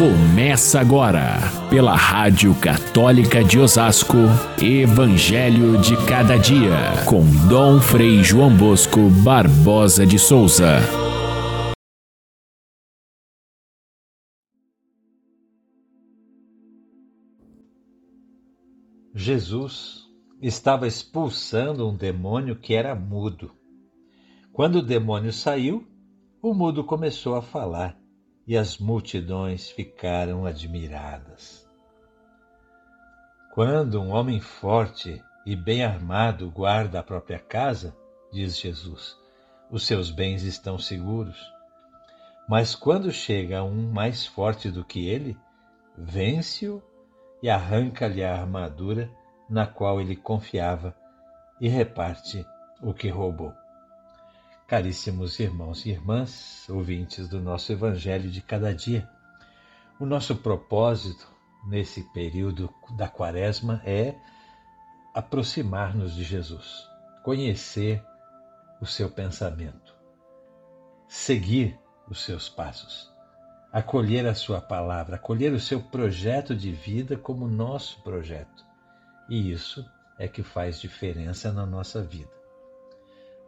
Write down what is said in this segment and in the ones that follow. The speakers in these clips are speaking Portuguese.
Começa agora, pela Rádio Católica de Osasco, Evangelho de Cada Dia, com Dom Frei João Bosco Barbosa de Souza. Jesus estava expulsando um demônio que era mudo. Quando o demônio saiu, o mudo começou a falar e as multidões ficaram admiradas. Quando um homem forte e bem armado guarda a própria casa, diz Jesus, os seus bens estão seguros. Mas quando chega um mais forte do que ele, vence-o e arranca-lhe a armadura na qual ele confiava e reparte o que roubou. Caríssimos irmãos e irmãs, ouvintes do nosso Evangelho de cada dia, o nosso propósito nesse período da Quaresma é aproximar-nos de Jesus, conhecer o seu pensamento, seguir os seus passos, acolher a sua palavra, acolher o seu projeto de vida como nosso projeto. E isso é que faz diferença na nossa vida.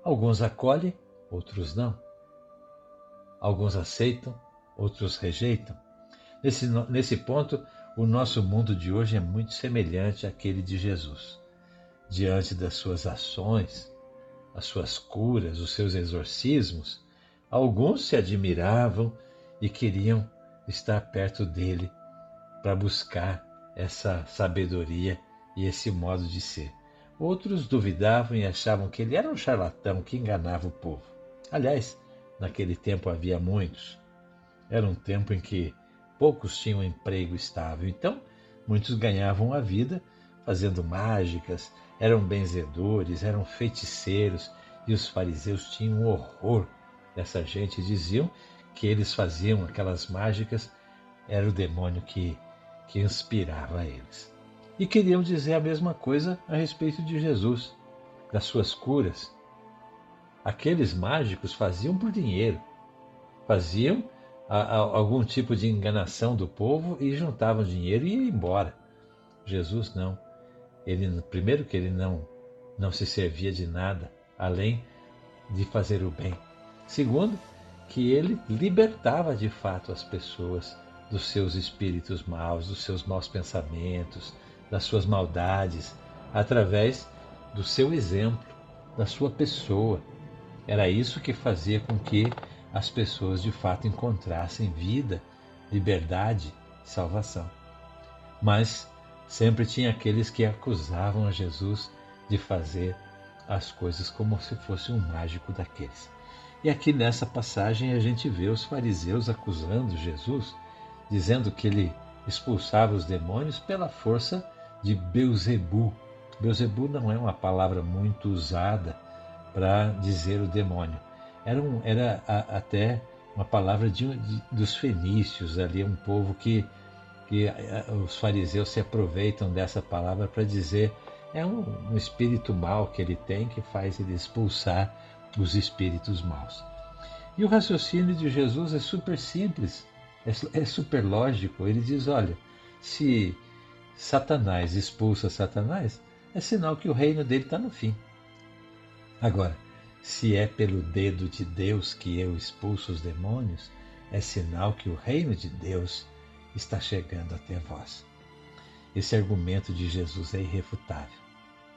Alguns acolhem outros não. Alguns aceitam, outros rejeitam. Nesse, nesse ponto, o nosso mundo de hoje é muito semelhante àquele de Jesus. Diante das suas ações, as suas curas, os seus exorcismos, alguns se admiravam e queriam estar perto dele para buscar essa sabedoria e esse modo de ser. Outros duvidavam e achavam que ele era um charlatão que enganava o povo. Aliás, naquele tempo havia muitos. Era um tempo em que poucos tinham emprego estável, então muitos ganhavam a vida fazendo mágicas, eram benzedores, eram feiticeiros, e os fariseus tinham horror dessa gente. Diziam que eles faziam aquelas mágicas, era o demônio que, que inspirava eles. E queriam dizer a mesma coisa a respeito de Jesus, das suas curas, Aqueles mágicos faziam por dinheiro, faziam a, a, algum tipo de enganação do povo e juntavam dinheiro e iam embora. Jesus não. Ele primeiro que ele não não se servia de nada além de fazer o bem. Segundo, que ele libertava de fato as pessoas dos seus espíritos maus, dos seus maus pensamentos, das suas maldades, através do seu exemplo, da sua pessoa, era isso que fazia com que as pessoas de fato encontrassem vida, liberdade, salvação. Mas sempre tinha aqueles que acusavam a Jesus de fazer as coisas como se fosse um mágico daqueles. E aqui nessa passagem a gente vê os fariseus acusando Jesus, dizendo que ele expulsava os demônios pela força de Beuzebu. Beuzebu não é uma palavra muito usada para dizer o demônio. Era, um, era a, até uma palavra de, de, dos fenícios, ali um povo que, que os fariseus se aproveitam dessa palavra para dizer é um, um espírito mau que ele tem que faz ele expulsar os espíritos maus. E o raciocínio de Jesus é super simples, é, é super lógico. Ele diz: olha, se Satanás expulsa Satanás, é sinal que o reino dele está no fim. Agora, se é pelo dedo de Deus que eu expulso os demônios, é sinal que o reino de Deus está chegando até vós. Esse argumento de Jesus é irrefutável.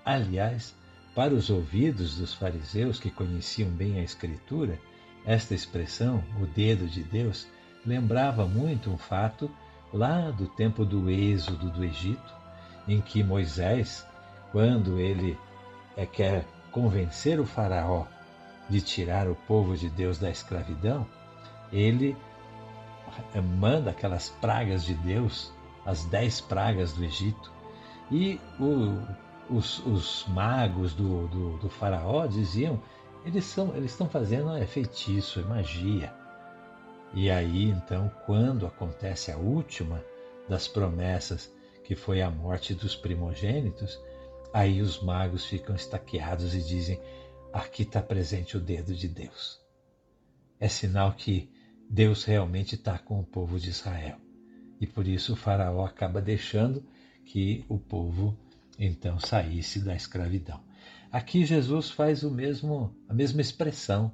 Aliás, para os ouvidos dos fariseus que conheciam bem a Escritura, esta expressão, o dedo de Deus, lembrava muito um fato lá do tempo do êxodo do Egito, em que Moisés, quando ele é, quer convencer o Faraó de tirar o povo de Deus da escravidão, ele manda aquelas pragas de Deus, as dez pragas do Egito, e o, os, os, magos do, do, do, Faraó diziam: eles, são, eles estão fazendo é feitiço, é magia. E aí, então, quando acontece a última das promessas, que foi a morte dos primogênitos, Aí os magos ficam estaqueados e dizem: aqui está presente o dedo de Deus. É sinal que Deus realmente está com o povo de Israel. E por isso o faraó acaba deixando que o povo então saísse da escravidão. Aqui Jesus faz o mesmo, a mesma expressão.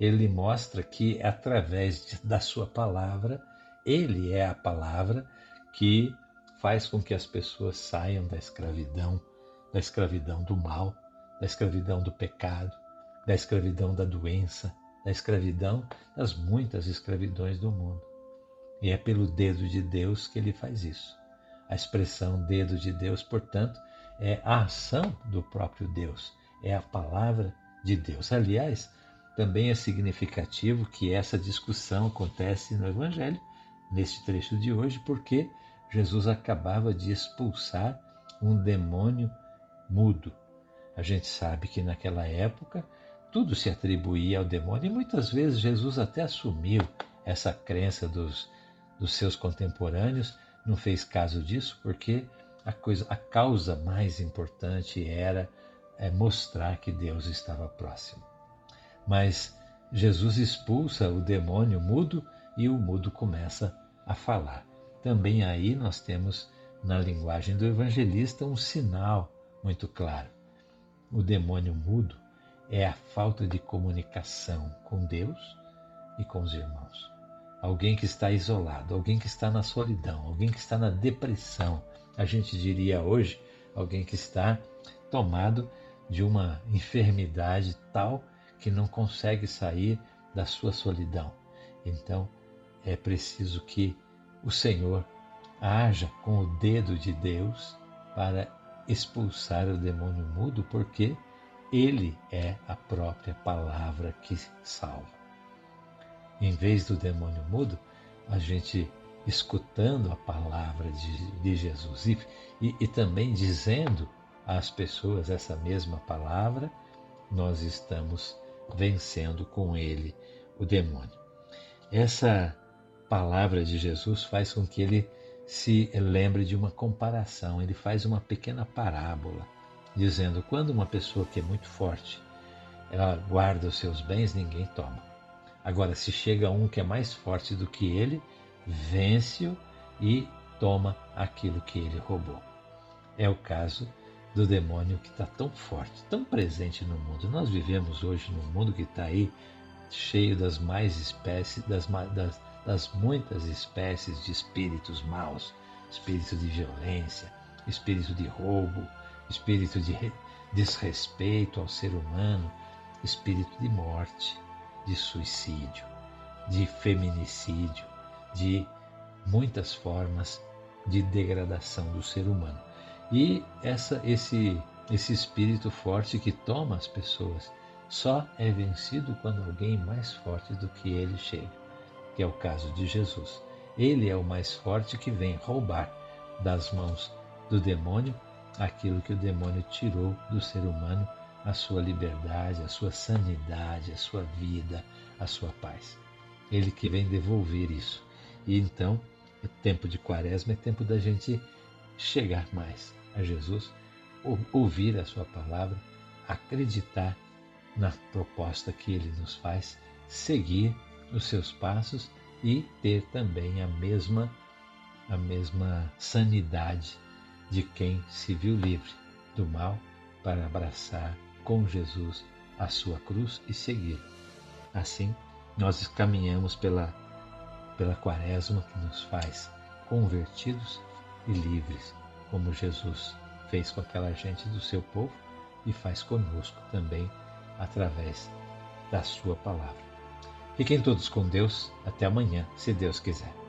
Ele mostra que através de, da sua palavra, ele é a palavra que faz com que as pessoas saiam da escravidão, da escravidão do mal, da escravidão do pecado, da escravidão da doença, da escravidão das muitas escravidões do mundo. E é pelo dedo de Deus que ele faz isso. A expressão dedo de Deus, portanto, é a ação do próprio Deus, é a palavra de Deus. Aliás, também é significativo que essa discussão acontece no Evangelho, neste trecho de hoje, porque Jesus acabava de expulsar um demônio mudo. A gente sabe que naquela época tudo se atribuía ao demônio e muitas vezes Jesus até assumiu essa crença dos, dos seus contemporâneos, não fez caso disso porque a, coisa, a causa mais importante era é, mostrar que Deus estava próximo. Mas Jesus expulsa o demônio mudo e o mudo começa a falar. Também aí nós temos na linguagem do evangelista um sinal muito claro. O demônio mudo é a falta de comunicação com Deus e com os irmãos. Alguém que está isolado, alguém que está na solidão, alguém que está na depressão, a gente diria hoje, alguém que está tomado de uma enfermidade tal que não consegue sair da sua solidão. Então, é preciso que o Senhor haja com o dedo de Deus para expulsar o demônio mudo, porque ele é a própria palavra que salva. Em vez do demônio mudo, a gente escutando a palavra de, de Jesus e, e, e também dizendo às pessoas essa mesma palavra, nós estamos vencendo com ele o demônio. Essa palavra de Jesus faz com que ele se lembre de uma comparação, ele faz uma pequena parábola, dizendo: quando uma pessoa que é muito forte, ela guarda os seus bens, ninguém toma. Agora, se chega um que é mais forte do que ele, vence-o e toma aquilo que ele roubou. É o caso do demônio que está tão forte, tão presente no mundo. Nós vivemos hoje num mundo que está aí cheio das mais espécies, das, das, das muitas espécies de espíritos maus, espírito de violência, espírito de roubo, espírito de desrespeito ao ser humano, espírito de morte, de suicídio, de feminicídio, de muitas formas de degradação do ser humano. E essa, esse, esse espírito forte que toma as pessoas só é vencido quando alguém mais forte do que ele chega, que é o caso de Jesus. Ele é o mais forte que vem roubar das mãos do demônio aquilo que o demônio tirou do ser humano, a sua liberdade, a sua sanidade, a sua vida, a sua paz. Ele que vem devolver isso. E então, o tempo de quaresma é tempo da gente chegar mais a Jesus, ouvir a sua palavra, acreditar na proposta que ele nos faz, seguir os seus passos e ter também a mesma a mesma sanidade de quem se viu livre do mal para abraçar com Jesus a sua cruz e seguir. Assim, nós caminhamos pela pela quaresma que nos faz convertidos e livres, como Jesus fez com aquela gente do seu povo e faz conosco também através da sua palavra. Fiquem todos com Deus. Até amanhã, se Deus quiser.